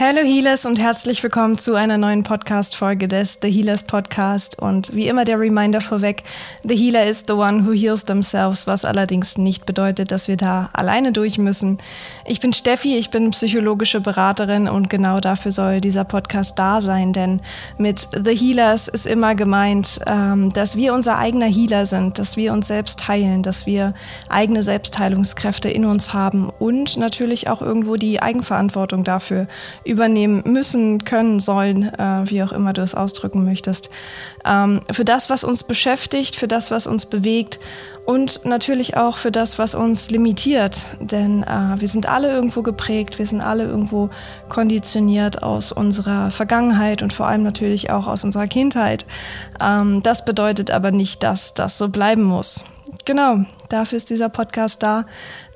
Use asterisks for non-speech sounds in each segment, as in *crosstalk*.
Hallo Healers und herzlich willkommen zu einer neuen Podcast-Folge des The Healers Podcast. Und wie immer der Reminder vorweg, The Healer is the one who heals themselves, was allerdings nicht bedeutet, dass wir da alleine durch müssen. Ich bin Steffi, ich bin psychologische Beraterin und genau dafür soll dieser Podcast da sein, denn mit The Healers ist immer gemeint, ähm, dass wir unser eigener Healer sind, dass wir uns selbst heilen, dass wir eigene Selbstheilungskräfte in uns haben und natürlich auch irgendwo die Eigenverantwortung dafür übernehmen müssen, können, sollen, äh, wie auch immer du es ausdrücken möchtest. Ähm, für das, was uns beschäftigt, für das, was uns bewegt und natürlich auch für das, was uns limitiert. Denn äh, wir sind alle irgendwo geprägt, wir sind alle irgendwo konditioniert aus unserer Vergangenheit und vor allem natürlich auch aus unserer Kindheit. Ähm, das bedeutet aber nicht, dass das so bleiben muss. Genau, dafür ist dieser Podcast da.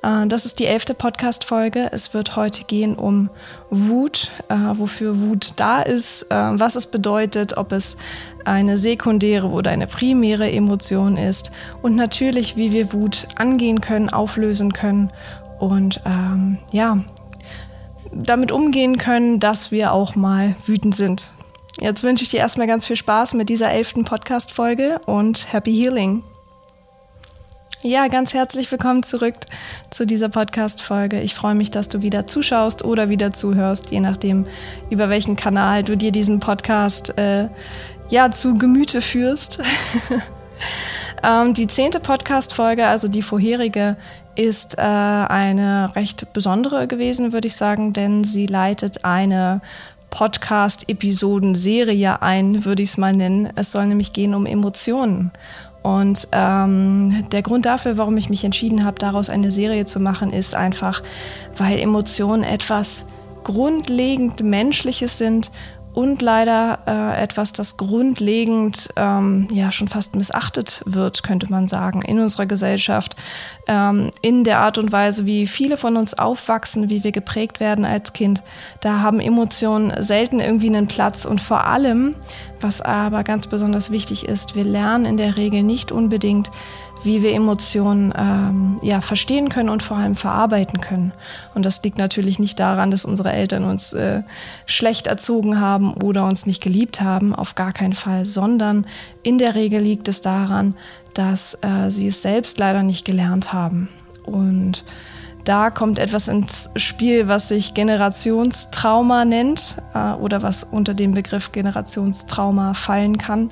Äh, das ist die elfte Podcast-Folge. Es wird heute gehen um Wut, äh, wofür Wut da ist, äh, was es bedeutet, ob es eine sekundäre oder eine primäre Emotion ist und natürlich, wie wir Wut angehen können, auflösen können und ähm, ja, damit umgehen können, dass wir auch mal wütend sind. Jetzt wünsche ich dir erstmal ganz viel Spaß mit dieser elften Podcast-Folge und Happy Healing. Ja, ganz herzlich willkommen zurück zu dieser Podcast-Folge. Ich freue mich, dass du wieder zuschaust oder wieder zuhörst, je nachdem, über welchen Kanal du dir diesen Podcast äh, ja, zu Gemüte führst. *laughs* ähm, die zehnte Podcast-Folge, also die vorherige, ist äh, eine recht besondere gewesen, würde ich sagen, denn sie leitet eine Podcast-Episoden-Serie ein, würde ich es mal nennen. Es soll nämlich gehen um Emotionen. Und ähm, der Grund dafür, warum ich mich entschieden habe, daraus eine Serie zu machen, ist einfach, weil Emotionen etwas grundlegend Menschliches sind und leider äh, etwas, das grundlegend ähm, ja schon fast missachtet wird, könnte man sagen, in unserer Gesellschaft, ähm, in der Art und Weise, wie viele von uns aufwachsen, wie wir geprägt werden als Kind. Da haben Emotionen selten irgendwie einen Platz und vor allem, was aber ganz besonders wichtig ist, wir lernen in der Regel nicht unbedingt, wie wir Emotionen ähm, ja, verstehen können und vor allem verarbeiten können. Und das liegt natürlich nicht daran, dass unsere Eltern uns äh, schlecht erzogen haben oder uns nicht geliebt haben, auf gar keinen Fall, sondern in der Regel liegt es daran, dass äh, sie es selbst leider nicht gelernt haben. Und da kommt etwas ins Spiel, was sich Generationstrauma nennt äh, oder was unter dem Begriff Generationstrauma fallen kann.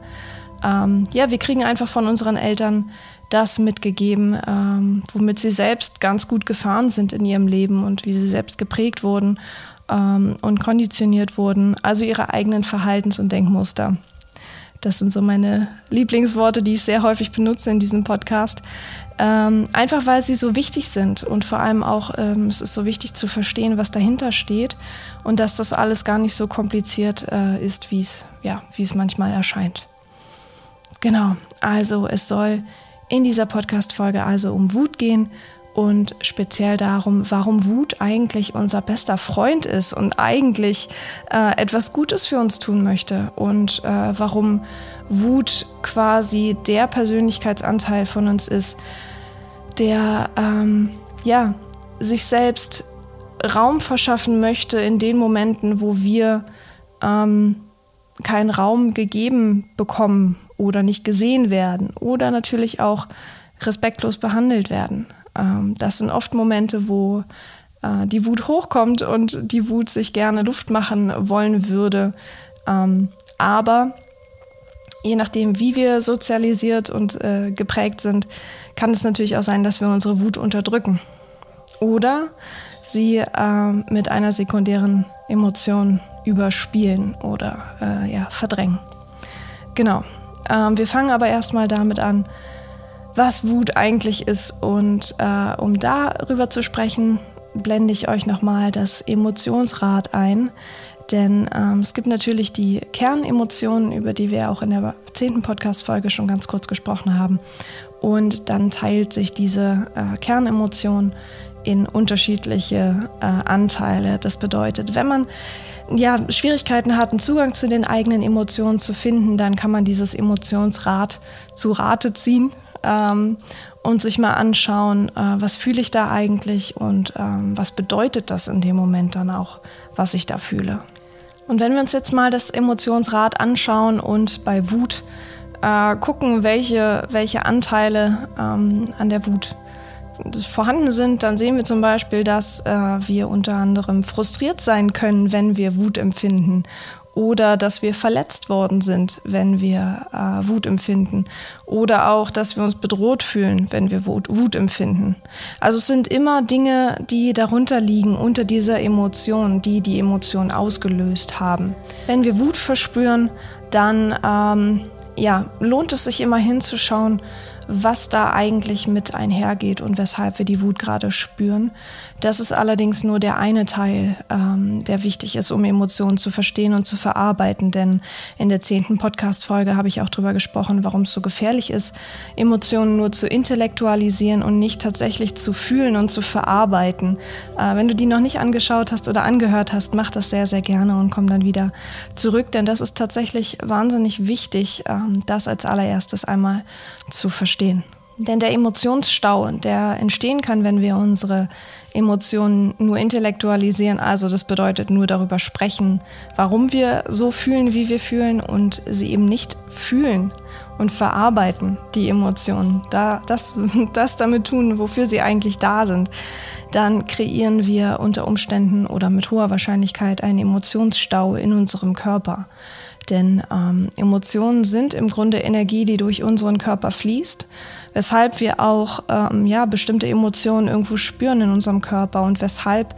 Ähm, ja, wir kriegen einfach von unseren Eltern das mitgegeben, ähm, womit sie selbst ganz gut gefahren sind in ihrem Leben und wie sie selbst geprägt wurden ähm, und konditioniert wurden, also ihre eigenen Verhaltens- und Denkmuster. Das sind so meine Lieblingsworte, die ich sehr häufig benutze in diesem Podcast. Ähm, einfach weil sie so wichtig sind und vor allem auch, ähm, es ist so wichtig zu verstehen, was dahinter steht und dass das alles gar nicht so kompliziert äh, ist, wie ja, wie es manchmal erscheint. Genau, also es soll in dieser Podcast-Folge also um Wut gehen und speziell darum, warum Wut eigentlich unser bester Freund ist und eigentlich äh, etwas Gutes für uns tun möchte und äh, warum Wut quasi der Persönlichkeitsanteil von uns ist, der ähm, ja sich selbst Raum verschaffen möchte in den Momenten, wo wir ähm, keinen Raum gegeben bekommen oder nicht gesehen werden oder natürlich auch respektlos behandelt werden. Ähm, das sind oft Momente, wo äh, die Wut hochkommt und die Wut sich gerne Luft machen wollen würde. Ähm, aber je nachdem, wie wir sozialisiert und äh, geprägt sind, kann es natürlich auch sein, dass wir unsere Wut unterdrücken oder sie äh, mit einer sekundären Emotion überspielen oder äh, ja, verdrängen. Genau. Ähm, wir fangen aber erstmal damit an, was Wut eigentlich ist. Und äh, um darüber zu sprechen, blende ich euch nochmal das Emotionsrad ein. Denn ähm, es gibt natürlich die Kernemotionen, über die wir auch in der zehnten Podcast-Folge schon ganz kurz gesprochen haben. Und dann teilt sich diese äh, Kernemotion in unterschiedliche äh, Anteile. Das bedeutet, wenn man ja, Schwierigkeiten hat, einen Zugang zu den eigenen Emotionen zu finden, dann kann man dieses Emotionsrad zu Rate ziehen. ähm, und sich mal anschauen, äh, was fühle ich da eigentlich und ähm, was bedeutet das in dem Moment dann auch, was ich da fühle. Und wenn wir uns jetzt mal das Emotionsrad anschauen und bei Wut äh, gucken, welche, welche Anteile ähm, an der Wut vorhanden sind, dann sehen wir zum Beispiel, dass äh, wir unter anderem frustriert sein können, wenn wir Wut empfinden oder dass wir verletzt worden sind, wenn wir äh, Wut empfinden oder auch, dass wir uns bedroht fühlen, wenn wir Wut, Wut, empfinden. Also es sind immer Dinge, die darunter liegen, unter dieser Emotion, die die Emotion ausgelöst haben. Wenn wir Wut verspüren, dann ähm, ja, lohnt es sich immer hinzuschauen, was da eigentlich mit einhergeht und weshalb wir die Wut gerade spüren. Das ist allerdings nur der eine Teil, ähm, der wichtig ist, um Emotionen zu verstehen und zu verarbeiten. Denn in der zehnten Podcast-Folge habe ich auch darüber gesprochen, warum es so gefährlich ist, Emotionen nur zu intellektualisieren und nicht tatsächlich zu fühlen und zu verarbeiten. Äh, wenn du die noch nicht angeschaut hast oder angehört hast, mach das sehr, sehr gerne und komm dann wieder zurück, denn das ist tatsächlich wahnsinnig wichtig, ähm, das als allererstes einmal zu verstehen. Denn der Emotionsstau, der entstehen kann, wenn wir unsere Emotionen nur intellektualisieren, also das bedeutet nur darüber sprechen, warum wir so fühlen, wie wir fühlen und sie eben nicht fühlen und verarbeiten, die Emotionen, da, das, *laughs* das damit tun, wofür sie eigentlich da sind, dann kreieren wir unter Umständen oder mit hoher Wahrscheinlichkeit einen Emotionsstau in unserem Körper. Denn ähm, Emotionen sind im Grunde Energie, die durch unseren Körper fließt, weshalb wir auch ähm, ja, bestimmte Emotionen irgendwo spüren in unserem Körper und weshalb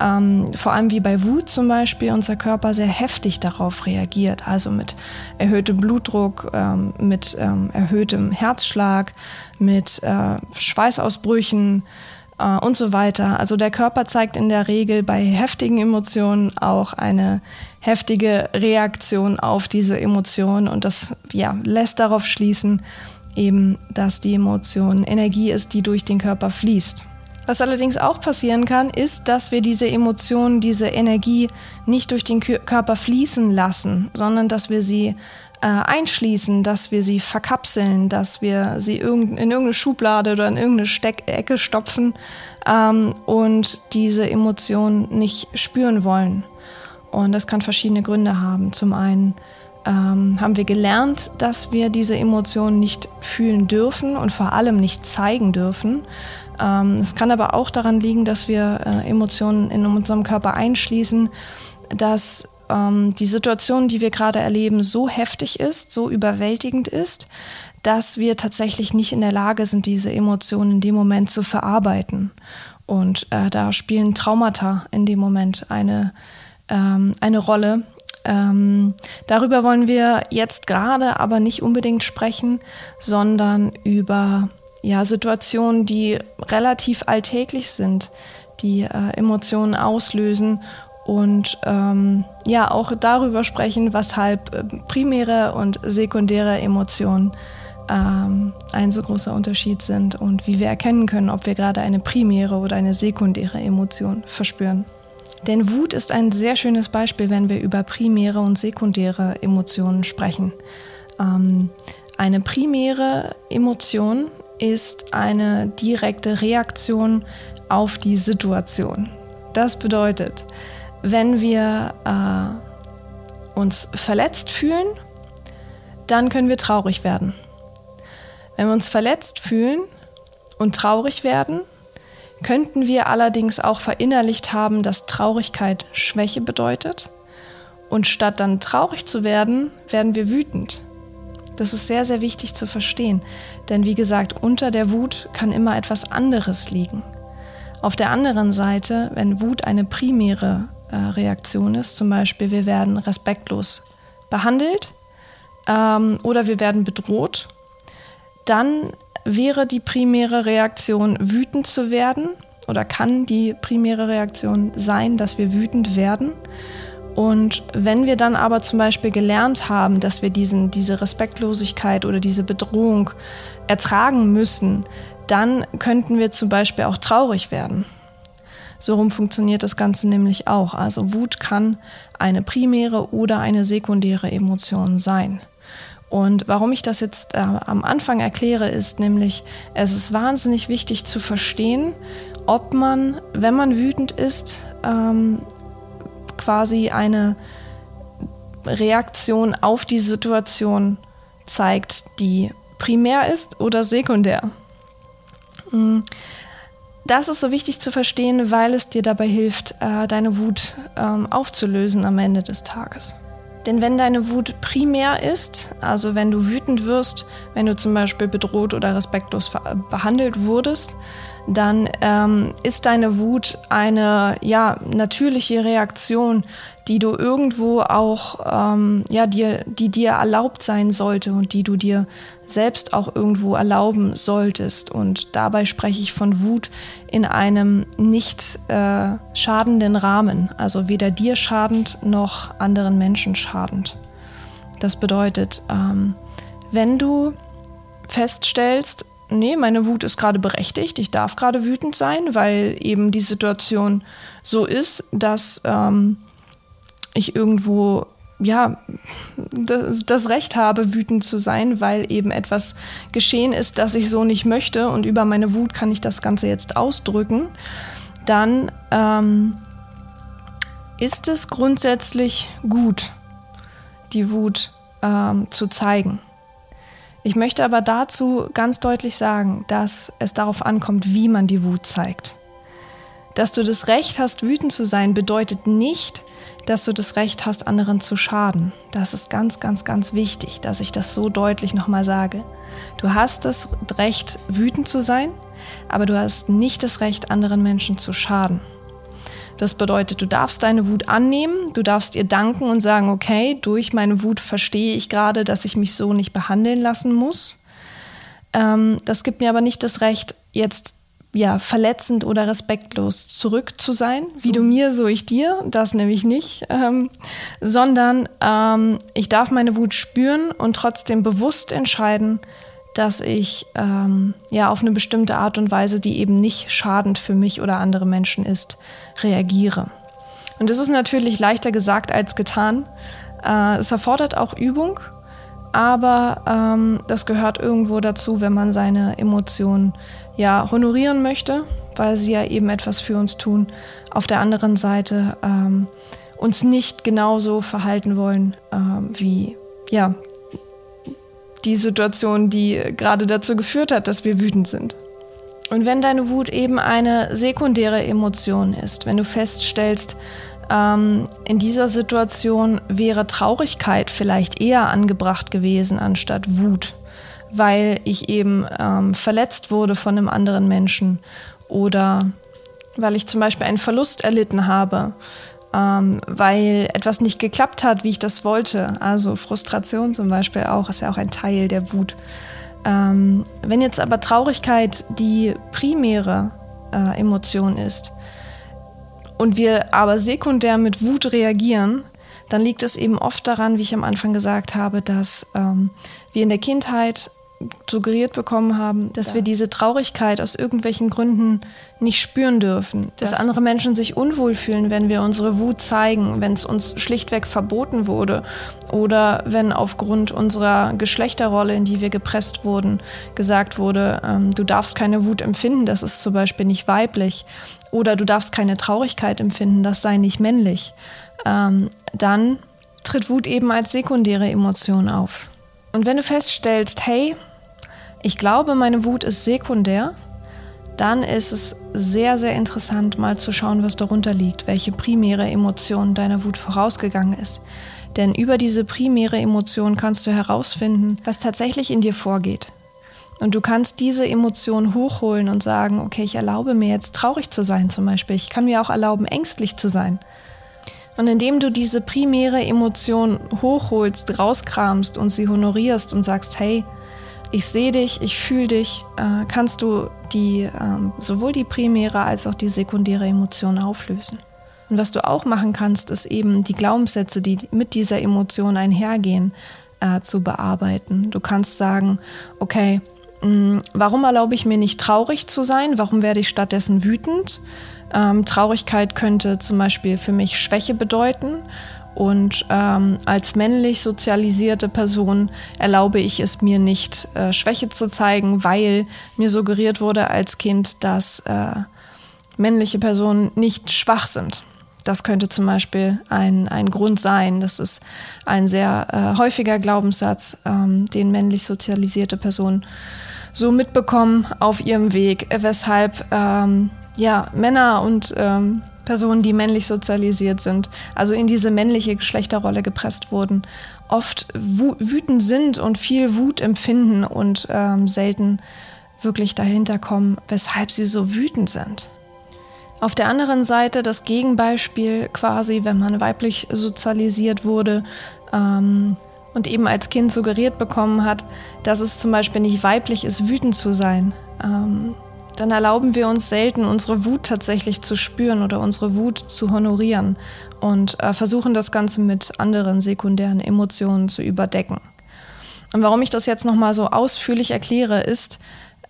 ähm, vor allem wie bei Wut zum Beispiel unser Körper sehr heftig darauf reagiert, also mit erhöhtem Blutdruck, ähm, mit ähm, erhöhtem Herzschlag, mit äh, Schweißausbrüchen, äh, und so weiter. Also der Körper zeigt in der Regel bei heftigen Emotionen auch eine heftige Reaktion auf diese Emotion und das ja, lässt darauf schließen, eben, dass die Emotion Energie ist, die durch den Körper fließt. Was allerdings auch passieren kann, ist, dass wir diese Emotionen, diese Energie nicht durch den Körper fließen lassen, sondern dass wir sie äh, einschließen, dass wir sie verkapseln, dass wir sie in irgendeine Schublade oder in irgendeine Steckecke stopfen ähm, und diese Emotionen nicht spüren wollen. Und das kann verschiedene Gründe haben. Zum einen ähm, haben wir gelernt, dass wir diese Emotionen nicht fühlen dürfen und vor allem nicht zeigen dürfen. Ähm, es kann aber auch daran liegen, dass wir äh, Emotionen in unserem Körper einschließen, dass ähm, die Situation, die wir gerade erleben, so heftig ist, so überwältigend ist, dass wir tatsächlich nicht in der Lage sind, diese Emotionen in dem Moment zu verarbeiten. Und äh, da spielen Traumata in dem Moment eine, ähm, eine Rolle. Ähm, darüber wollen wir jetzt gerade aber nicht unbedingt sprechen, sondern über ja, Situationen, die relativ alltäglich sind, die äh, Emotionen auslösen und ähm, ja auch darüber sprechen, weshalb äh, primäre und sekundäre Emotionen ähm, ein so großer Unterschied sind und wie wir erkennen können, ob wir gerade eine primäre oder eine sekundäre Emotion verspüren. Denn Wut ist ein sehr schönes Beispiel, wenn wir über primäre und sekundäre Emotionen sprechen. Ähm, eine primäre Emotion ist eine direkte Reaktion auf die Situation. Das bedeutet, wenn wir äh, uns verletzt fühlen, dann können wir traurig werden. Wenn wir uns verletzt fühlen und traurig werden, könnten wir allerdings auch verinnerlicht haben, dass Traurigkeit Schwäche bedeutet. Und statt dann traurig zu werden, werden wir wütend. Das ist sehr, sehr wichtig zu verstehen. Denn wie gesagt, unter der Wut kann immer etwas anderes liegen. Auf der anderen Seite, wenn Wut eine primäre äh, Reaktion ist, zum Beispiel wir werden respektlos behandelt ähm, oder wir werden bedroht, dann wäre die primäre Reaktion wütend zu werden oder kann die primäre Reaktion sein, dass wir wütend werden. Und wenn wir dann aber zum Beispiel gelernt haben, dass wir diesen, diese Respektlosigkeit oder diese Bedrohung ertragen müssen, dann könnten wir zum Beispiel auch traurig werden. So rum funktioniert das Ganze nämlich auch. Also Wut kann eine primäre oder eine sekundäre Emotion sein. Und warum ich das jetzt äh, am Anfang erkläre, ist nämlich, es ist wahnsinnig wichtig zu verstehen, ob man, wenn man wütend ist, ähm, quasi eine Reaktion auf die Situation zeigt, die primär ist oder sekundär. Das ist so wichtig zu verstehen, weil es dir dabei hilft, äh, deine Wut ähm, aufzulösen am Ende des Tages. Denn wenn deine Wut primär ist, also wenn du wütend wirst, wenn du zum Beispiel bedroht oder respektlos behandelt wurdest, dann ähm, ist deine Wut eine ja, natürliche Reaktion, die du irgendwo auch, ähm, ja, dir, die dir erlaubt sein sollte und die du dir selbst auch irgendwo erlauben solltest. Und dabei spreche ich von Wut in einem nicht äh, schadenden Rahmen, also weder dir schadend noch anderen Menschen schadend. Das bedeutet, ähm, wenn du feststellst, nee, meine Wut ist gerade berechtigt, ich darf gerade wütend sein, weil eben die Situation so ist, dass ähm, ich irgendwo ja das, das, Recht habe, wütend zu sein, weil eben etwas geschehen ist, das ich so nicht möchte und über meine Wut kann ich das Ganze jetzt ausdrücken, dann ähm, ist es grundsätzlich gut, die Wut ähm, zu zeigen. Ich möchte aber dazu ganz deutlich sagen, dass es darauf ankommt, wie man die Wut zeigt. Dass du das Recht hast, wütend zu sein, bedeutet nicht, dass du das Recht hast, anderen zu schaden. Das ist ganz, ganz, ganz wichtig, dass ich das so deutlich nochmal sage. Du hast das Recht, wütend zu sein, aber du hast nicht das Recht, anderen Menschen zu schaden. Das bedeutet, du darfst deine Wut annehmen, du darfst ihr danken und sagen, okay, durch meine Wut verstehe ich gerade, dass ich mich so nicht behandeln lassen muss. Ähm, das gibt mir aber nicht das Recht, jetzt ja, verletzend oder respektlos zurück zu sein. So. Wie du mir, so ich dir, das nämlich nicht. Ähm, sondern ähm, ich darf meine Wut spüren und trotzdem bewusst entscheiden, dass ich ähm, ja auf eine bestimmte Art und Weise, die eben nicht schadend für mich oder andere Menschen ist, reagiere. Und das ist natürlich leichter gesagt als getan. Äh, es erfordert auch Übung, aber ähm, das gehört irgendwo dazu, wenn man seine Emotionen ja honorieren möchte, weil sie ja eben etwas für uns tun. Auf der anderen Seite ähm, uns nicht genauso verhalten wollen ähm, wie ja die Situation, die gerade dazu geführt hat, dass wir wütend sind. Und wenn deine Wut eben eine sekundäre Emotion ist, wenn du feststellst, ähm, in dieser Situation wäre Traurigkeit vielleicht eher angebracht gewesen anstatt Wut, weil ich eben ähm, verletzt wurde von einem anderen Menschen oder weil ich zum Beispiel einen Verlust erlitten habe ähm, weil etwas nicht geklappt hat, wie ich das wollte. Also Frustration zum Beispiel auch, ist ja auch ein Teil der Wut. Ähm, wenn jetzt aber Traurigkeit die primäre äh, Emotion ist und wir aber sekundär mit Wut reagieren, dann liegt es eben oft daran, wie ich am Anfang gesagt habe, dass ähm, wir in der Kindheit suggeriert bekommen haben, dass ja. wir diese Traurigkeit aus irgendwelchen Gründen nicht spüren dürfen. Dass das andere Menschen sich unwohl fühlen, wenn wir unsere Wut zeigen, wenn es uns schlichtweg verboten wurde oder wenn aufgrund unserer Geschlechterrolle, in die wir gepresst wurden, gesagt wurde, ähm, du darfst keine Wut empfinden, das ist zum Beispiel nicht weiblich oder du darfst keine Traurigkeit empfinden, das sei nicht männlich. Ähm, dann tritt Wut eben als sekundäre Emotion auf. Und wenn du feststellst, hey, ich glaube, meine Wut ist sekundär, dann ist es sehr, sehr interessant, mal zu schauen, was darunter liegt, welche primäre Emotion deiner Wut vorausgegangen ist. Denn über diese primäre Emotion kannst du herausfinden, was tatsächlich in dir vorgeht. Und du kannst diese Emotion hochholen und sagen, okay, ich erlaube mir jetzt traurig zu sein zum Beispiel. Ich kann mir auch erlauben, ängstlich zu sein. Und indem du diese primäre Emotion hochholst, rauskramst und sie honorierst und sagst, hey, ich sehe dich, ich fühle dich, äh, kannst du die, ähm, sowohl die primäre als auch die sekundäre Emotion auflösen. Und was du auch machen kannst, ist eben die Glaubenssätze, die mit dieser Emotion einhergehen, äh, zu bearbeiten. Du kannst sagen, okay, mm, warum erlaube ich mir nicht traurig zu sein? Warum werde ich stattdessen wütend? Ähm, Traurigkeit könnte zum Beispiel für mich Schwäche bedeuten Und ähm, als männlich sozialisierte Person erlaube ich es mir nicht, äh, Schwäche zu zeigen, weil mir suggeriert wurde als Kind, dass äh, männliche Personen nicht schwach sind. Das könnte zum Beispiel ein, ein Grund sein. Das ist ein sehr äh, häufiger Glaubenssatz, ähm, den männlich sozialisierte Personen so mitbekommen auf ihrem Weg, weshalb ähm, ja, Männer und ähm, Personen, die männlich sozialisiert sind, also in diese männliche Geschlechterrolle gepresst wurden, oft wütend sind und viel Wut empfinden und ähm, selten wirklich dahinter kommen, weshalb sie so wütend sind. Auf der anderen Seite das Gegenbeispiel quasi, wenn man weiblich sozialisiert wurde ähm, und eben als Kind suggeriert bekommen hat, dass es zum Beispiel nicht weiblich ist, wütend zu sein. Ähm, dann erlauben wir uns selten, unsere Wut tatsächlich zu spüren oder unsere Wut zu honorieren und äh, versuchen das Ganze mit anderen sekundären Emotionen zu überdecken. Und warum ich das jetzt nochmal so ausführlich erkläre, ist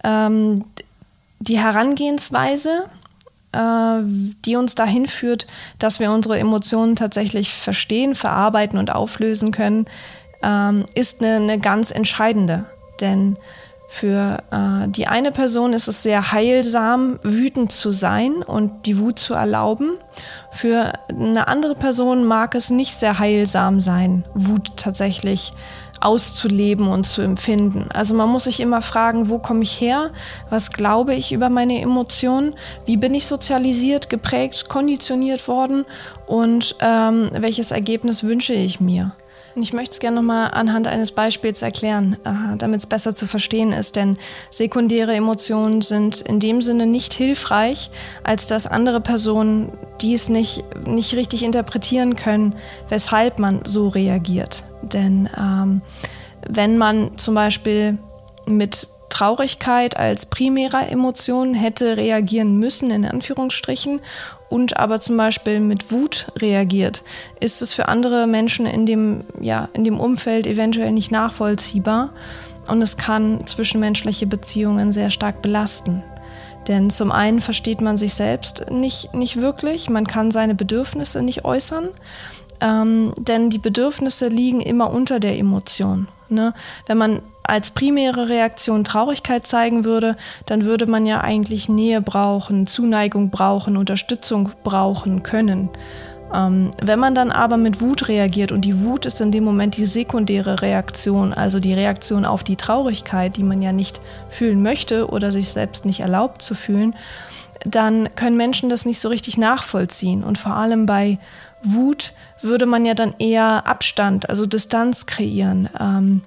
ähm, die Herangehensweise, äh, die uns dahin führt, dass wir unsere Emotionen tatsächlich verstehen, verarbeiten und auflösen können, ähm, ist eine, eine ganz entscheidende. Denn für äh, die eine Person ist es sehr heilsam, wütend zu sein und die Wut zu erlauben. Für eine andere Person mag es nicht sehr heilsam sein, Wut tatsächlich auszuleben und zu empfinden. Also man muss sich immer fragen, wo komme ich her? Was glaube ich über meine Emotionen? Wie bin ich sozialisiert, geprägt, konditioniert worden? Und ähm, welches Ergebnis wünsche ich mir? Ich möchte es gerne nochmal anhand eines Beispiels erklären, damit es besser zu verstehen ist. Denn sekundäre Emotionen sind in dem Sinne nicht hilfreich, als dass andere Personen dies nicht, nicht richtig interpretieren können, weshalb man so reagiert. Denn ähm, wenn man zum Beispiel mit Traurigkeit als primärer Emotion hätte reagieren müssen, in Anführungsstrichen, und aber zum Beispiel mit Wut reagiert, ist es für andere Menschen in dem, ja, in dem Umfeld eventuell nicht nachvollziehbar und es kann zwischenmenschliche Beziehungen sehr stark belasten. Denn zum einen versteht man sich selbst nicht, nicht wirklich, man kann seine Bedürfnisse nicht äußern, ähm, denn die Bedürfnisse liegen immer unter der Emotion. Ne? Wenn man als primäre Reaktion Traurigkeit zeigen würde, dann würde man ja eigentlich Nähe brauchen, Zuneigung brauchen, Unterstützung brauchen können. Ähm, wenn man dann aber mit Wut reagiert und die Wut ist in dem Moment die sekundäre Reaktion, also die Reaktion auf die Traurigkeit, die man ja nicht fühlen möchte oder sich selbst nicht erlaubt zu fühlen, dann können Menschen das nicht so richtig nachvollziehen. Und vor allem bei Wut würde man ja dann eher Abstand, also Distanz kreieren. Ähm,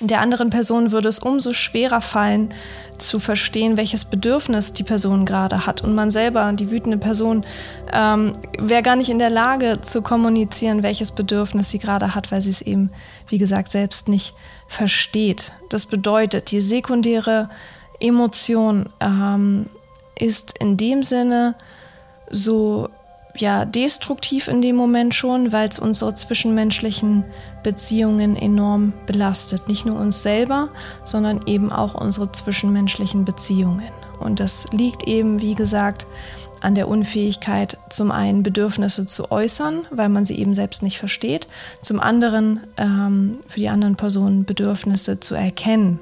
der anderen Person würde es umso schwerer fallen, zu verstehen, welches Bedürfnis die Person gerade hat. Und man selber, die wütende Person, ähm, wäre gar nicht in der Lage zu kommunizieren, welches Bedürfnis sie gerade hat, weil sie es eben, wie gesagt, selbst nicht versteht. Das bedeutet, die sekundäre Emotion ähm, ist in dem Sinne so ja destruktiv in dem Moment schon, weil es unsere zwischenmenschlichen Beziehungen enorm belastet. Nicht nur uns selber, sondern eben auch unsere zwischenmenschlichen Beziehungen. Und das liegt eben, wie gesagt, an der Unfähigkeit, zum einen Bedürfnisse zu äußern, weil man sie eben selbst nicht versteht, zum anderen ähm, für die anderen Personen Bedürfnisse zu erkennen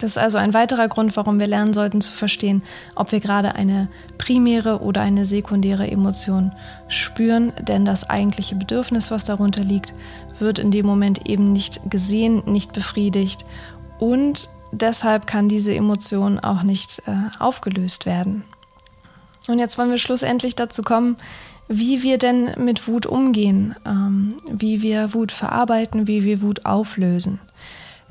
das ist also ein weiterer Grund, warum wir lernen sollten zu verstehen, ob wir gerade eine primäre oder eine sekundäre Emotion spüren, denn das eigentliche Bedürfnis, was darunter liegt, wird in dem Moment eben nicht gesehen, nicht befriedigt und deshalb kann diese Emotion auch nicht äh, aufgelöst werden. Und jetzt wollen wir schlussendlich dazu kommen, wie wir denn mit Wut umgehen, ähm, wie wir Wut verarbeiten, wie wir Wut auflösen.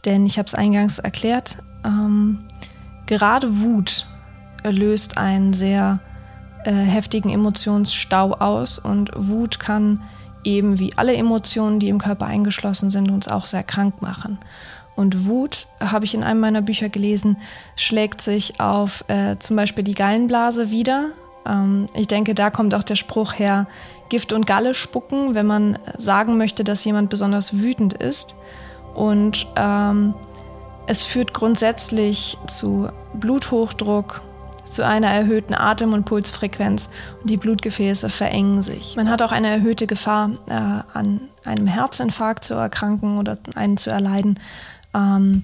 Denn ich habe es eingangs erklärt, ähm, gerade Wut löst einen sehr äh, heftigen Emotionsstau aus und Wut kann eben wie alle Emotionen, die im Körper eingeschlossen sind, uns auch sehr krank machen. Und Wut, habe ich in einem meiner Bücher gelesen, schlägt sich auf äh, zum Beispiel die Gallenblase wieder. Ähm, ich denke, da kommt auch der Spruch her, Gift und Galle spucken, wenn man sagen möchte, dass jemand besonders wütend ist. Und ähm, es führt grundsätzlich zu Bluthochdruck, zu einer erhöhten Atem- und Pulsfrequenz und die Blutgefäße verengen sich. Man hat auch eine erhöhte Gefahr, äh, an einem Herzinfarkt zu erkranken oder einen zu erleiden. Ähm,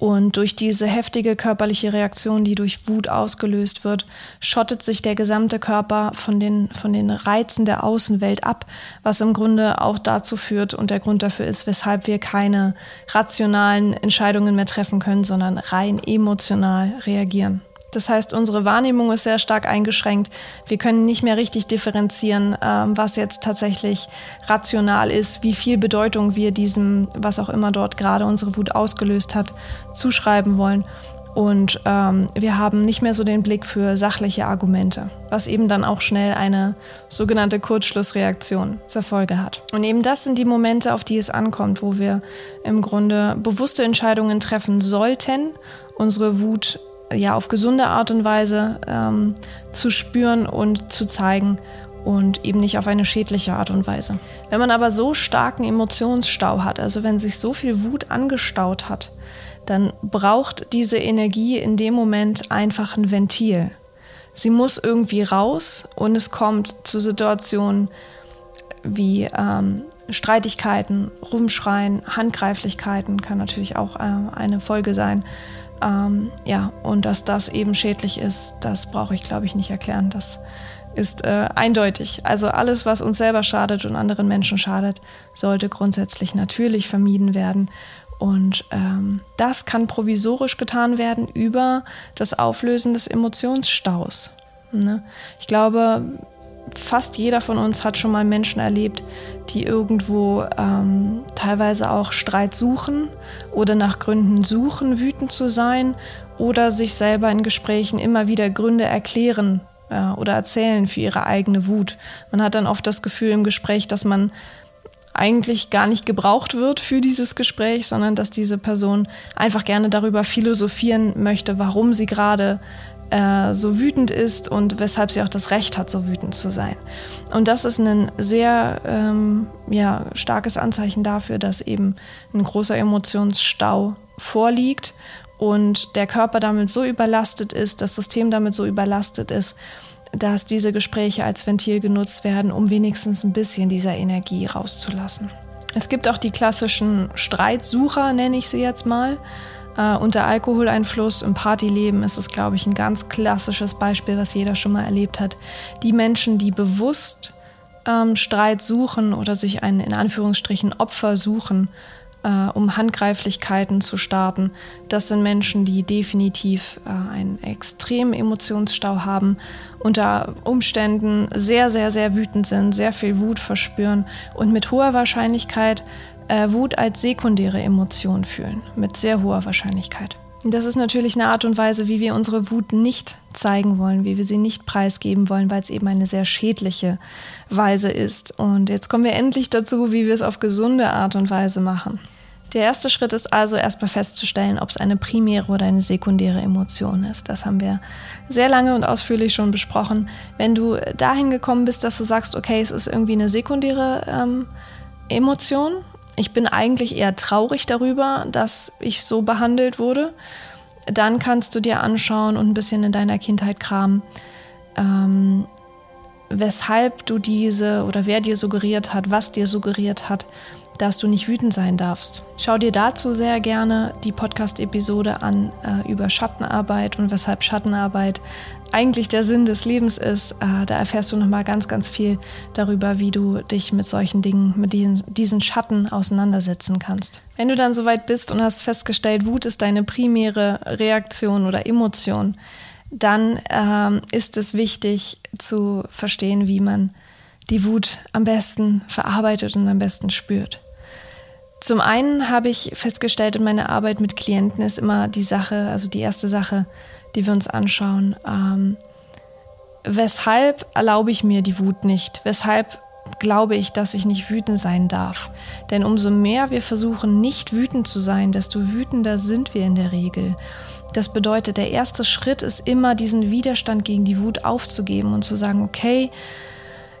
und durch diese heftige körperliche Reaktion, die durch Wut ausgelöst wird, schottet sich der gesamte Körper von den, von den Reizen der Außenwelt ab, was im Grunde auch dazu führt und der Grund dafür ist, weshalb wir keine rationalen Entscheidungen mehr treffen können, sondern rein emotional reagieren. Das heißt, unsere Wahrnehmung ist sehr stark eingeschränkt. Wir können nicht mehr richtig differenzieren, ähm, was jetzt tatsächlich rational ist, wie viel Bedeutung wir diesem, was auch immer dort gerade unsere Wut ausgelöst hat, zuschreiben wollen. Und ähm, wir haben nicht mehr so den Blick für sachliche Argumente, was eben dann auch schnell eine sogenannte Kurzschlussreaktion zur Folge hat. Und eben das sind die Momente, auf die es ankommt, wo wir im Grunde bewusste Entscheidungen treffen sollten, unsere Wut ja auf gesunde Art und Weise ähm, zu spüren und zu zeigen und eben nicht auf eine schädliche Art und Weise. Wenn man aber so starken Emotionsstau hat, also wenn sich so viel Wut angestaut hat, dann braucht diese Energie in dem Moment einfach ein Ventil. Sie muss irgendwie raus und es kommt zu Situationen wie ähm, Streitigkeiten, Rumschreien, Handgreiflichkeiten kann natürlich auch äh, eine Folge sein. Ähm, ja, und dass das eben schädlich ist, das brauche ich, glaube ich, nicht erklären. Das ist äh, eindeutig. Also alles, was uns selber schadet und anderen Menschen schadet, sollte grundsätzlich natürlich vermieden werden. Und ähm, das kann provisorisch getan werden über das Auflösen des Emotionsstaus. Ne? Ich glaube, fast jeder von uns hat schon mal Menschen erlebt, die irgendwo ähm, teilweise auch Streit suchen oder nach Gründen suchen, wütend zu sein oder sich selber in Gesprächen immer wieder Gründe erklären äh, oder erzählen für ihre eigene Wut. Man hat dann oft das Gefühl im Gespräch, dass man eigentlich gar nicht gebraucht wird für dieses Gespräch, sondern dass diese Person einfach gerne darüber philosophieren möchte, warum sie gerade äh, so wütend ist und weshalb sie auch das Recht hat, so wütend zu sein. Und das ist ein sehr ähm, ja, starkes Anzeichen dafür, dass eben ein großer Emotionsstau vorliegt und der Körper damit so überlastet ist, das System damit so überlastet ist, dass diese Gespräche als Ventil genutzt werden, um wenigstens ein bisschen dieser Energie rauszulassen. Es gibt auch die klassischen Streitsucher, nenne ich sie jetzt mal. Äh, unter Alkoholeinfluss im Partyleben ist es, glaube ich, ein ganz klassisches Beispiel, was jeder schon mal erlebt hat. Die Menschen, die bewusst ähm, Streit suchen oder sich ein in Anführungsstrichen Opfer suchen, äh, um Handgreiflichkeiten zu starten, das sind Menschen, die definitiv äh, einen extremen Emotionsstau haben, unter Umständen sehr, sehr, sehr wütend sind, sehr viel Wut verspüren und mit hoher Wahrscheinlichkeit äh, Wut als sekundäre Emotion fühlen, mit sehr hoher Wahrscheinlichkeit. Das ist natürlich eine Art und Weise, wie wir unsere Wut nicht zeigen wollen, wie wir sie nicht preisgeben wollen, weil es eben eine sehr schädliche Weise ist. Und jetzt kommen wir endlich dazu, wie wir es auf gesunde Art und Weise machen. Der erste Schritt ist also erstmal festzustellen, ob es eine primäre oder eine sekundäre Emotion ist. Das haben wir sehr lange und ausführlich schon besprochen. Wenn du dahin gekommen bist, dass du sagst, okay, es ist irgendwie eine sekundäre ähm, Emotion, ich bin eigentlich eher traurig darüber, dass ich so behandelt wurde. Dann kannst du dir anschauen und ein bisschen in deiner Kindheit kramen, ähm, weshalb du diese oder wer dir suggeriert hat, was dir suggeriert hat, dass du nicht wütend sein darfst. Schau dir dazu sehr gerne die Podcast-Episode an äh, über Schattenarbeit und weshalb Schattenarbeit eigentlich der Sinn des Lebens ist. Äh, da erfährst du nochmal ganz, ganz viel darüber, wie du dich mit solchen Dingen, mit diesen, diesen Schatten auseinandersetzen kannst. Wenn du dann soweit bist und hast festgestellt, Wut ist deine primäre Reaktion oder Emotion, dann ähm, ist es wichtig zu verstehen, wie man die Wut am besten verarbeitet und am besten spürt. Zum einen habe ich festgestellt in meiner Arbeit mit Klienten ist immer die Sache, also die erste Sache, die wir uns anschauen. Ähm, weshalb erlaube ich mir die Wut nicht? Weshalb glaube ich, dass ich nicht wütend sein darf? Denn umso mehr wir versuchen, nicht wütend zu sein, desto wütender sind wir in der Regel. Das bedeutet, der erste Schritt ist immer, diesen Widerstand gegen die Wut aufzugeben und zu sagen, okay,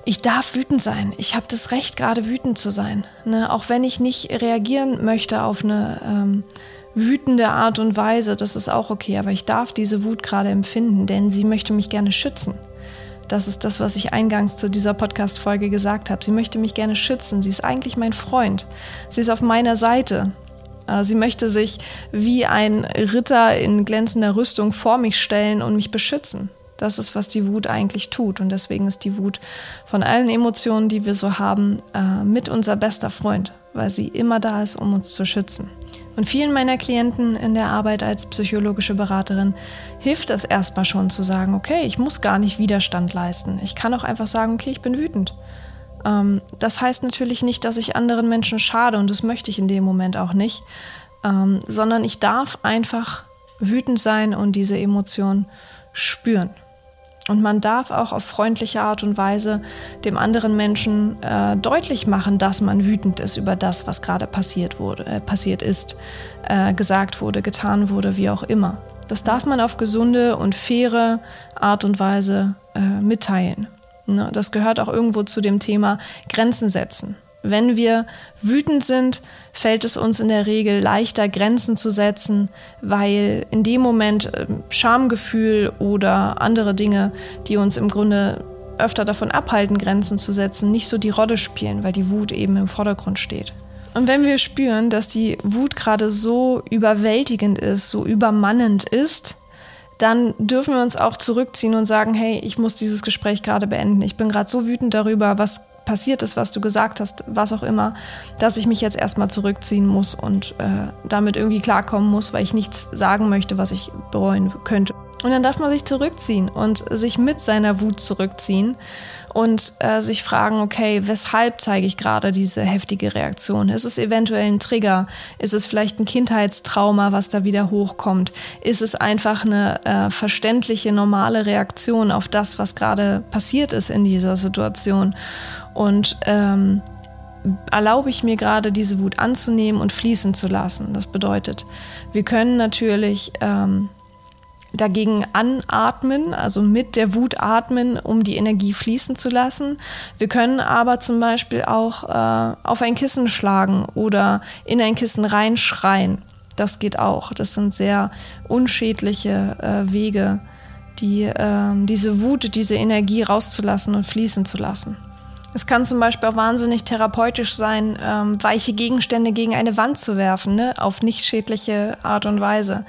ich darf wütend sein. Ich habe das Recht, gerade wütend zu sein. Ne? Auch wenn ich nicht reagieren möchte auf eine ähm, wütende Art und Weise, das ist auch okay, aber ich darf diese Wut gerade empfinden, denn sie möchte mich gerne schützen. Das ist das, was ich eingangs zu dieser Podcast-Folge gesagt habe. Sie möchte mich gerne schützen. Sie ist eigentlich mein Freund. Sie ist auf meiner Seite. Äh, sie möchte sich wie ein Ritter in glänzender Rüstung vor mich stellen und mich beschützen. Das ist, was die Wut eigentlich tut. Und deswegen ist die Wut von allen Emotionen, die wir so haben, äh, mit unser bester Freund, weil sie immer da ist, um uns zu schützen. Und vielen meiner Klienten in der Arbeit als psychologische Beraterin hilft es erstmal schon zu sagen, okay, ich muss gar nicht Widerstand leisten. Ich kann auch einfach sagen, okay, ich bin wütend. Ähm, das heißt natürlich nicht, dass ich anderen Menschen schade und das möchte ich in dem Moment auch nicht, ähm, sondern ich darf einfach wütend sein und diese Emotion spüren. Und man darf auch auf freundliche Art und Weise dem anderen Menschen äh, deutlich machen, dass man wütend ist über das, was gerade passiert wurde, äh, passiert ist, äh, gesagt wurde, getan wurde, wie auch immer. Das darf man auf gesunde und faire Art und Weise äh, mitteilen. Ne? Das gehört auch irgendwo zu dem Thema Grenzen setzen. Wenn wir wütend sind, fällt es uns in der Regel leichter, Grenzen zu setzen, weil in dem Moment ähm, Schamgefühl oder andere Dinge, die uns im Grunde öfter davon abhalten, Grenzen zu setzen, nicht so die Rolle spielen, weil die Wut eben im Vordergrund steht. Und wenn wir spüren, dass die Wut gerade so überwältigend ist, so übermannend ist, dann dürfen wir uns auch zurückziehen und sagen, hey, ich muss dieses Gespräch gerade beenden. Ich bin gerade so wütend darüber, was passiert ist, was du gesagt hast, was auch immer, dass ich mich jetzt erstmal zurückziehen muss und äh, damit irgendwie klarkommen muss, weil ich nichts sagen möchte, was ich bereuen könnte. Und dann darf man sich zurückziehen und sich mit seiner Wut zurückziehen und äh, sich fragen, okay, weshalb zeige ich gerade diese heftige Reaktion? Ist es eventuell ein Trigger? Ist es vielleicht ein Kindheitstrauma, was da wieder hochkommt? Ist es einfach eine äh, verständliche, normale Reaktion auf das, was gerade passiert ist in dieser Situation? Und ähm, erlaube ich mir gerade, diese Wut anzunehmen und fließen zu lassen. Das bedeutet, wir können natürlich ähm, dagegen anatmen, also mit der Wut atmen, um die Energie fließen zu lassen. Wir können aber zum Beispiel auch äh, auf ein Kissen schlagen oder in ein Kissen reinschreien. Das geht auch. Das sind sehr unschädliche äh, Wege, die, äh, diese Wut, diese Energie rauszulassen und fließen zu lassen. Es kann zum Beispiel auch wahnsinnig therapeutisch sein, ähm, weiche Gegenstände gegen eine Wand zu werfen, ne? auf nicht schädliche Art und Weise.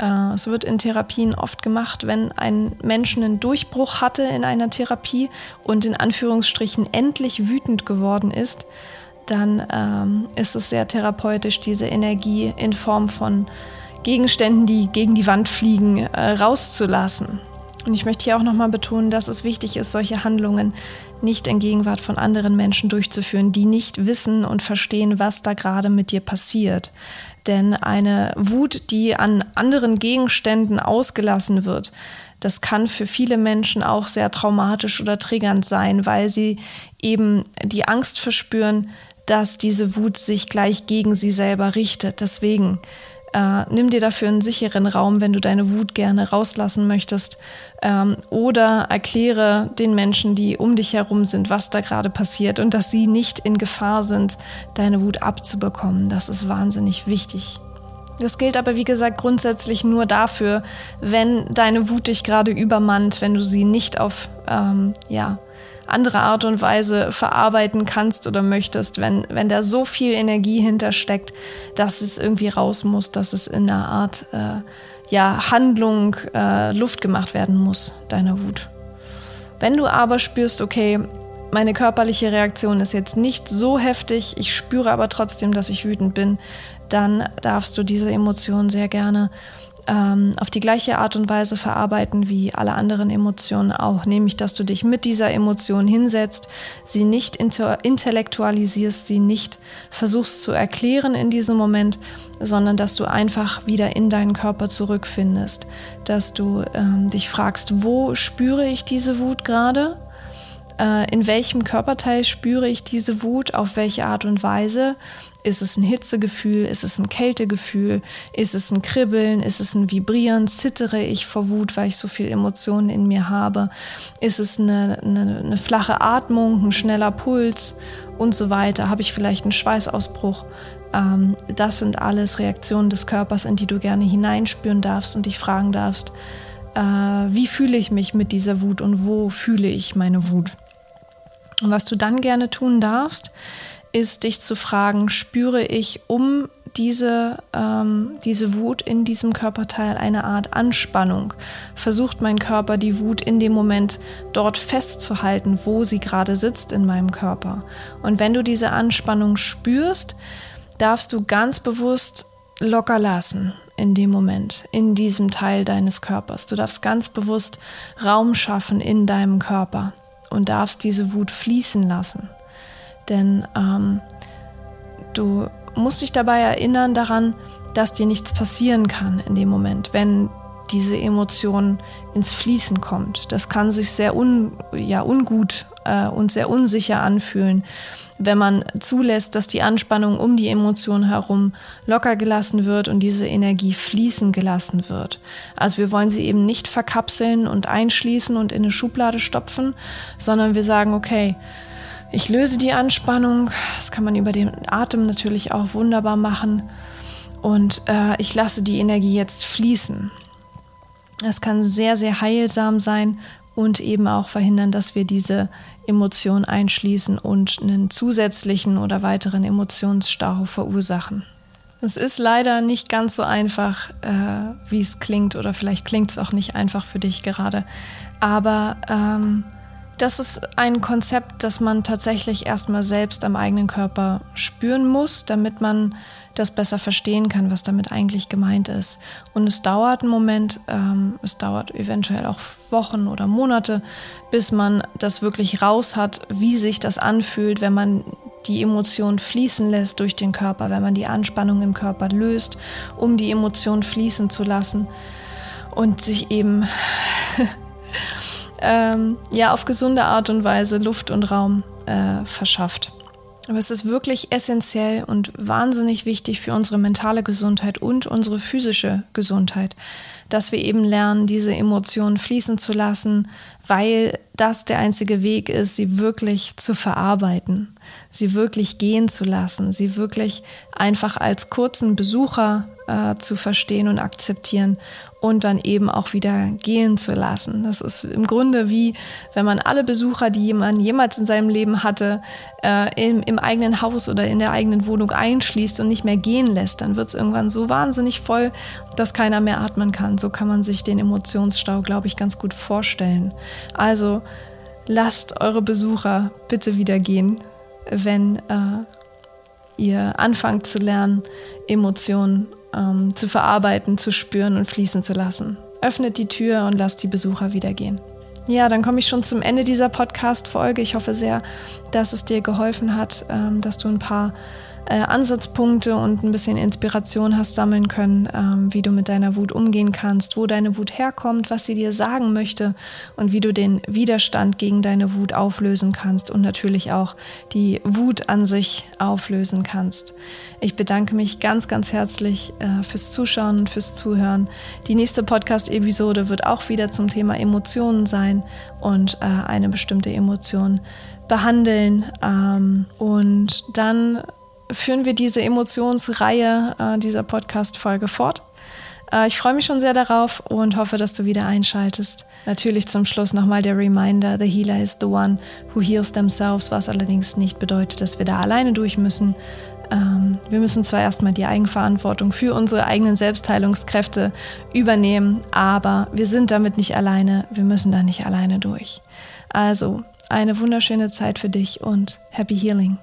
Äh, es wird in Therapien oft gemacht, wenn ein Mensch einen Durchbruch hatte in einer Therapie und in Anführungsstrichen endlich wütend geworden ist, dann ähm, ist es sehr therapeutisch, diese Energie in Form von Gegenständen, die gegen die Wand fliegen, äh, rauszulassen. Und ich möchte hier auch nochmal betonen, dass es wichtig ist, solche Handlungen nicht in Gegenwart von anderen Menschen durchzuführen, die nicht wissen und verstehen, was da gerade mit dir passiert. Denn eine Wut, die an anderen Gegenständen ausgelassen wird, das kann für viele Menschen auch sehr traumatisch oder triggernd sein, weil sie eben die Angst verspüren, dass diese Wut sich gleich gegen sie selber richtet. Deswegen äh, nimm dir dafür einen sicheren Raum, wenn du deine Wut gerne rauslassen möchtest. Ähm, oder erkläre den Menschen, die um dich herum sind, was da gerade passiert und dass sie nicht in Gefahr sind, deine Wut abzubekommen. Das ist wahnsinnig wichtig. Das gilt aber, wie gesagt, grundsätzlich nur dafür, wenn deine Wut dich gerade übermannt, wenn du sie nicht auf, ähm, ja, andere Art und Weise verarbeiten kannst oder möchtest, wenn, wenn da so viel Energie hintersteckt, dass es irgendwie raus muss, dass es in einer Art äh, ja, Handlung äh, Luft gemacht werden muss, deine Wut. Wenn du aber spürst, okay, meine körperliche Reaktion ist jetzt nicht so heftig, ich spüre aber trotzdem, dass ich wütend bin, dann darfst du diese Emotion sehr gerne ähm, auf die gleiche Art und Weise verarbeiten wie alle anderen Emotionen auch, nämlich dass du dich mit dieser Emotion hinsetzt, sie nicht intellektualisierst, sie nicht versuchst zu erklären in diesem Moment, sondern dass du einfach wieder in deinen Körper zurückfindest, dass du ähm, dich fragst, wo spüre ich diese Wut gerade? Äh, in welchem Körperteil spüre ich diese Wut, auf welche Art und Weise. Ist es ein Hitzegefühl? Ist es ein Kältegefühl? Ist es ein Kribbeln? Ist es ein Vibrieren? Zittere ich vor Wut, weil ich so viel Emotionen in mir habe? Ist es eine, eine, eine flache Atmung, ein schneller Puls? und so weiter. Habe ich vielleicht einen Schweißausbruch? Ähm, das sind alles Reaktionen des Körpers, in die du gerne hineinspüren darfst und dich fragen darfst, äh, wie fühle ich mich mit dieser Wut und wo fühle ich meine Wut? Und was du dann gerne tun darfst, ist dich zu fragen, spüre ich um diese, ähm, diese Wut in diesem Körperteil eine Art Anspannung? Versucht mein Körper die Wut in dem Moment dort festzuhalten, wo sie gerade sitzt in meinem Körper? Und wenn du diese Anspannung spürst, darfst du ganz bewusst locker lassen in dem Moment, in diesem Teil deines Körpers. Du darfst ganz bewusst Raum schaffen in deinem Körper und darfst diese Wut fließen lassen. Denn ähm, du musst dich dabei erinnern daran, dass dir nichts passieren kann in dem Moment, wenn diese Emotion ins Fließen kommt. Das kann sich sehr un, ja, ungut äh, und sehr unsicher anfühlen, wenn man zulässt, dass die Anspannung um die Emotion herum locker gelassen wird und diese Energie fließen gelassen wird. Also wir wollen sie eben nicht verkapseln und einschließen und in eine Schublade stopfen, sondern wir sagen, okay, ich löse die Anspannung. Das kann man über den Atem natürlich auch wunderbar machen. Und äh, ich lasse die Energie jetzt fließen. Das kann sehr, sehr heilsam sein und eben auch verhindern, dass wir diese Emotion einschließen und einen zusätzlichen oder weiteren Emotionsstau verursachen. Es ist leider nicht ganz so einfach, äh, wie es klingt, oder vielleicht klingt es auch nicht einfach für dich gerade. Aber ähm, das ist ein Konzept, das man tatsächlich erstmal selbst am eigenen Körper spüren muss, damit man das besser verstehen kann, was damit eigentlich gemeint ist. Und es dauert einen Moment, ähm, es dauert eventuell auch Wochen oder Monate, bis man das wirklich raus hat, wie sich das anfühlt, wenn man die Emotion fließen lässt durch den Körper, wenn man die Anspannung im Körper löst, um die Emotion fließen zu lassen und sich eben *laughs* ähm, ja auf gesunde Art und Weise Luft und Raum äh, verschafft. Aber es ist wirklich essentiell und wahnsinnig wichtig für unsere mentale Gesundheit und unsere physische Gesundheit, dass wir eben lernen, diese Emotionen fließen zu lassen, weil das der einzige Weg ist, sie wirklich zu verarbeiten, sie wirklich gehen zu lassen, sie wirklich einfach als kurzen Besucher äh, zu verstehen und akzeptieren und dann eben auch wieder gehen zu lassen. Das ist im Grunde wie, wenn man alle Besucher, die man jemals in seinem Leben hatte, äh, im, im eigenen Haus oder in der eigenen Wohnung einschließt und nicht mehr gehen lässt, dann wird es irgendwann so wahnsinnig voll, dass keiner mehr atmen kann. So kann man sich den Emotionsstau, glaube ich, ganz gut vorstellen. Also lasst eure Besucher bitte wieder gehen, wenn äh, ihr anfangt zu lernen, Emotionen ähm, zu verarbeiten, zu spüren und fließen zu lassen. Öffnet die Tür und lasst die Besucher wieder gehen. Ja, dann komme ich schon zum Ende dieser Podcast-Folge. Ich hoffe sehr, dass es dir geholfen hat, ähm, dass du ein paar äh, Ansatzpunkte und ein bisschen Inspiration hast sammeln können, ähm, wie du mit deiner Wut umgehen kannst, wo deine Wut herkommt, was sie dir sagen möchte und wie du den Widerstand gegen deine Wut auflösen kannst und natürlich auch die Wut an sich auflösen kannst. Ich bedanke mich ganz, ganz herzlich äh, fürs Zuschauen und fürs Zuhören. Die nächste Podcast-Episode wird auch wieder zum Thema Emotionen sein und äh, eine bestimmte Emotion behandeln. Ähm, und dann führen wir diese Emotionsreihe äh, dieser Podcast-Folge fort. Äh, ich freue mich schon sehr darauf und hoffe, dass du wieder einschaltest. Natürlich zum Schluss nochmal der Reminder, the healer is the one who heals themselves, was allerdings nicht bedeutet, dass wir da alleine durch müssen. Ähm, wir müssen zwar erstmal die Eigenverantwortung für unsere eigenen Selbstheilungskräfte übernehmen, aber wir sind damit nicht alleine, wir müssen da nicht alleine durch. Also eine wunderschöne Zeit für dich und happy healing.